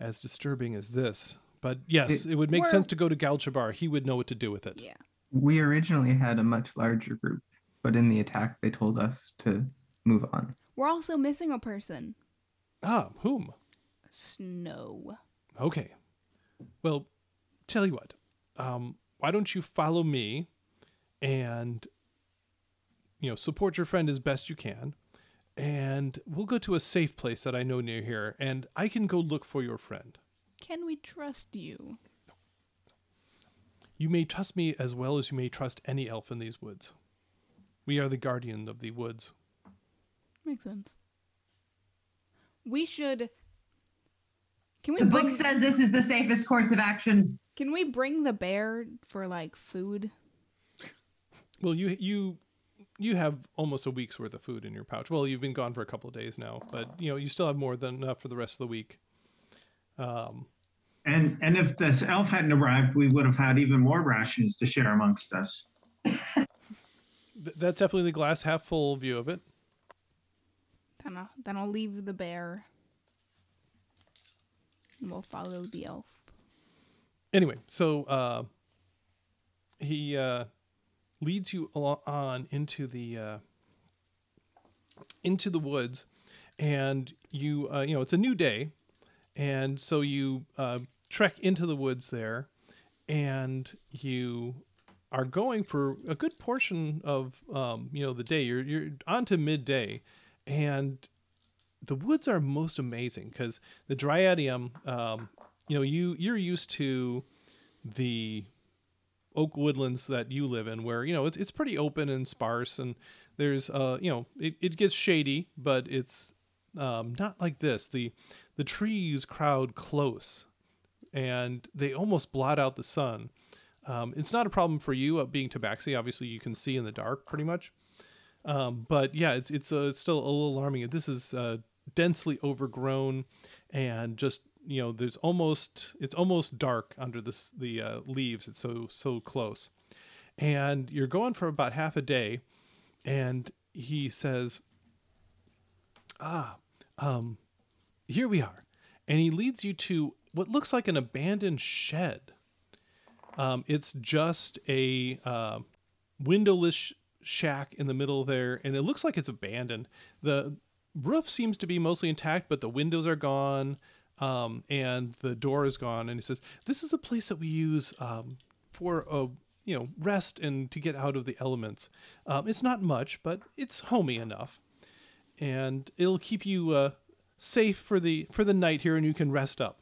Speaker 2: as disturbing as this. But yes, it, would make sense to go to Galchabar. He would know what to do with it.
Speaker 5: yeah.
Speaker 4: We originally had a much larger group, but in the attack, they told us to move on.
Speaker 5: We're also missing a person.
Speaker 2: Ah, whom?
Speaker 5: Snow.
Speaker 2: Okay. Well, tell you what. Um, why don't you follow me and you know, support your friend as best you can. And we'll go to a safe place that I know near here and I can go look for your friend.
Speaker 5: Can we trust you?
Speaker 2: You may trust me as well as you may trust any elf in these woods. We are the guardian of the woods.
Speaker 5: Makes sense. We should. Can we
Speaker 3: The
Speaker 5: bring,
Speaker 3: book says this is the safest course of action.
Speaker 5: Can we bring the bear for like food?
Speaker 2: Well, you you you have almost a week's worth of food in your pouch. Well, you've been gone for a couple of days now, but you know you still have more than enough for the rest of the week. Um,
Speaker 1: And and if this elf hadn't arrived, we would have had even more rations to share amongst us.
Speaker 2: that's definitely the glass half full view of it.
Speaker 5: Then I'll, then I'll leave the bear. And we'll follow the elf.
Speaker 2: Anyway, so uh, he uh, leads you on into the uh, into the woods, and you uh, you know it's a new day, and so you uh, trek into the woods there, and you are going for a good portion of um, you know the day. You're you're on to midday, and the woods are most amazing because the dryadium um, you know you you're used to the oak woodlands that you live in where you know it's, it's pretty open and sparse and there's uh you know it, it gets shady but it's um not like this the the trees crowd close and they almost blot out the sun Um, it's not a problem for you uh, being tabaxi. Obviously, you can see in the dark pretty much. Um, but yeah, it's it's, uh, it's still a little alarming. This is uh, densely overgrown, and just you know, there's almost it's almost dark under this the uh, leaves. It's so so close, and you're going for about half a day, and he says, "Ah, um, here we are," and he leads you to what looks like an abandoned shed. Um, it's just a uh, windowless sh- shack in the middle there, and it looks like it's abandoned. The roof seems to be mostly intact, but the windows are gone, um, and the door is gone. And he says, "This is a place that we use um, for a you know rest and to get out of the elements. Um, it's not much, but it's homey enough, and it'll keep you uh, safe for the for the night here, and you can rest up."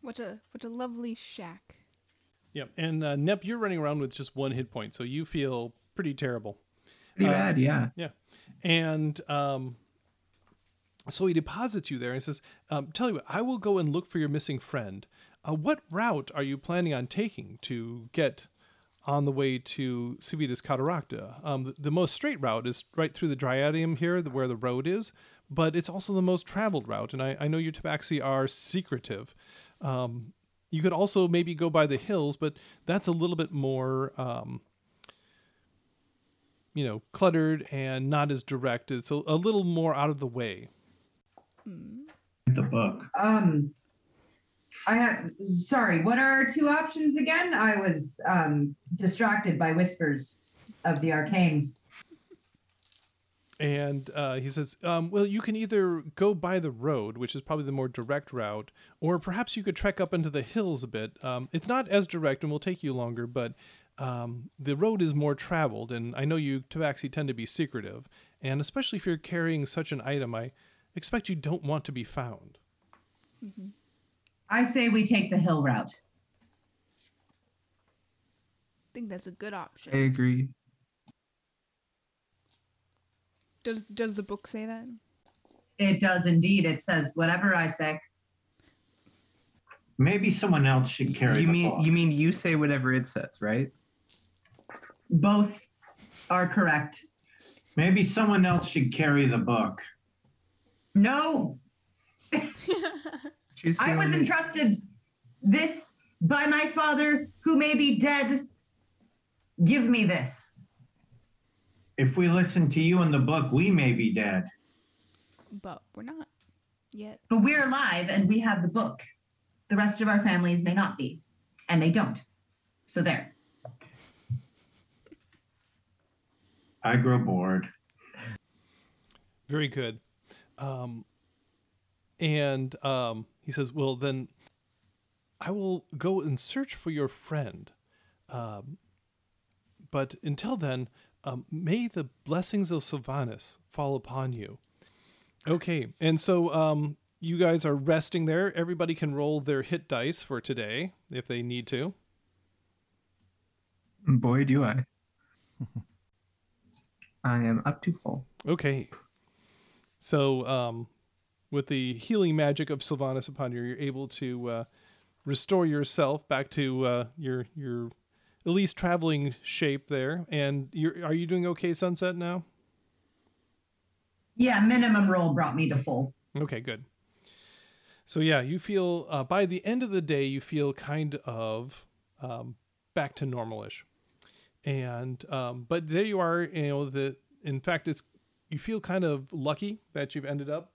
Speaker 5: What a what a lovely shack.
Speaker 2: Yep. And uh, Nep, you're running around with just one hit point, so you feel pretty terrible.
Speaker 4: Pretty
Speaker 2: Uh,
Speaker 4: bad, yeah.
Speaker 2: Yeah. And um, so he deposits you there and says, um, Tell you what, I will go and look for your missing friend. Uh, what route are you planning on taking to get on the way to Civitas Cataracta? Um, the, the most straight route is right through the Dryadium here, the, where the road is, but it's also the most traveled route. And I, I know your tabaxi are secretive. Um, you could also maybe go by the hills, but that's a little bit more. Um, you know, cluttered and not as direct. It's a, a little more out of the way.
Speaker 1: The book.
Speaker 3: Um, I have. Sorry, what are our two options again? I was um distracted by whispers of the arcane.
Speaker 2: And uh, he says, um, well, you can either go by the road, which is probably the more direct route, or perhaps you could trek up into the hills a bit. Um, it's not as direct and will take you longer, but um, the road is more traveled. And I know you tabaxi tend to be secretive. And especially if you're carrying such an item, I expect you don't want to be found.
Speaker 3: I say we take the hill route.
Speaker 5: I think that's a good option.
Speaker 4: I agree.
Speaker 5: Does does the book say that?
Speaker 3: It does indeed. It says whatever I say.
Speaker 1: Maybe someone else should carry
Speaker 4: You
Speaker 1: the
Speaker 4: mean
Speaker 1: book.
Speaker 4: you mean you say whatever it says, right?
Speaker 3: Both are correct.
Speaker 1: Maybe someone else should carry the book.
Speaker 3: No,
Speaker 4: She's
Speaker 3: I was entrusted this by my father, who may be dead. Give me this.
Speaker 1: If we listen to you in the book, we may be dead.
Speaker 5: but we're not yet.
Speaker 3: But we're alive and we have the book. The rest of our families may not be, and they don't. So there.
Speaker 1: I grow bored.
Speaker 2: Very good. Um, and um, he says, Well, then I will go and search for your friend. Um, but until then, um, may the blessings of Sylvanus fall upon you. Okay. And so um, you guys are resting there. Everybody can roll their hit dice for today if they need to.
Speaker 4: Boy, do I. I am up to full.
Speaker 2: Okay. So, um, with the healing magic of Sylvanus upon you, you're able to uh, restore yourself back to uh, your your at least traveling shape there. And you're are you doing okay, Sunset? Now?
Speaker 3: Yeah, minimum roll brought me to full.
Speaker 2: Okay, good. So yeah, you feel uh, by the end of the day, you feel kind of um, back to normalish, and um, but there you are. You know the in fact, it's you feel kind of lucky that you've ended up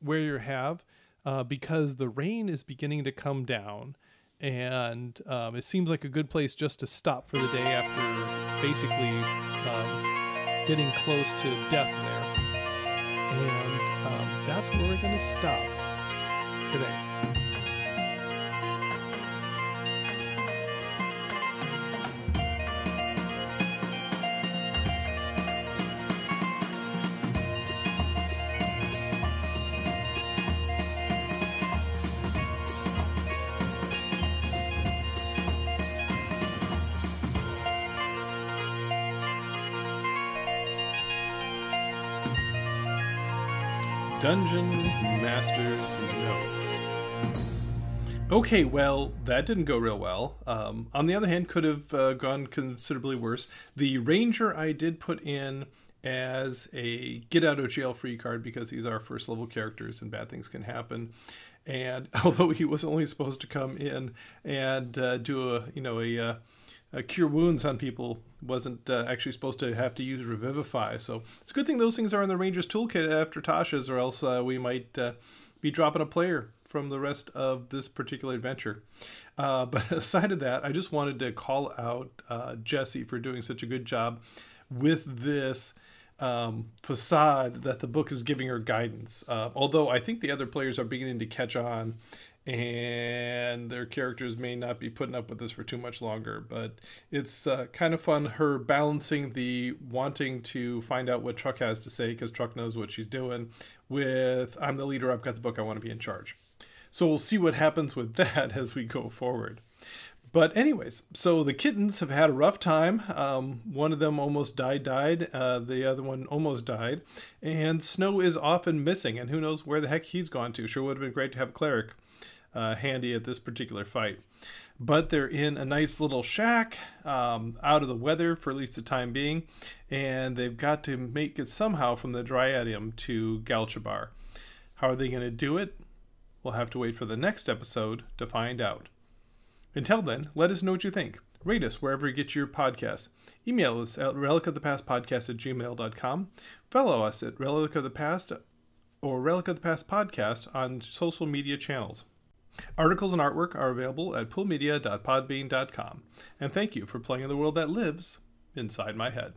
Speaker 2: where you have uh, because the rain is beginning to come down, and um, it seems like a good place just to stop for the day after basically um, getting close to death there. And um, that's where we're going to stop today. Okay, well, that didn't go real well. Um, on the other hand, could have uh, gone considerably worse. The Ranger I did put in as a get out of jail free card because he's our first level characters and bad things can happen. And although he was only supposed to come in and uh, do a you know a, uh, a cure wounds on people, wasn't uh, actually supposed to have to use revivify. So it's a good thing those things are in the Ranger's toolkit after Tasha's, or else uh, we might uh, be dropping a player from the rest of this particular adventure. Uh, but aside of that, I just wanted to call out uh, Jesse for doing such a good job with this um, facade that the book is giving her guidance. Uh, although I think the other players are beginning to catch on and their characters may not be putting up with this for too much longer. But it's uh, kind of fun her balancing the wanting to find out what Truck has to say because Truck knows what she's doing with I'm the leader, I've got the book, I want to be in charge. So we'll see what happens with that as we go forward. But anyways, so the kittens have had a rough time. Um, one of them almost died, died. Uh, the other one almost died, and Snow is often missing, and who knows where the heck he's gone to. Sure would have been great to have Cleric uh, handy at this particular fight. But they're in a nice little shack, um, out of the weather for at least the time being, and they've got to make it somehow from the Dryadium to Galchabar. How are they going to do it? We'll have to wait for the next episode to find out. Until then, let us know what you think. Rate us wherever you get your podcasts. Email us at relicofthepastpodcast at gmail.com. Follow us at Relic of the Past or Relic of the Past Podcast on social media channels. Articles and artwork are available at poolmedia.podbean.com. And thank you for playing in the world that lives inside my head.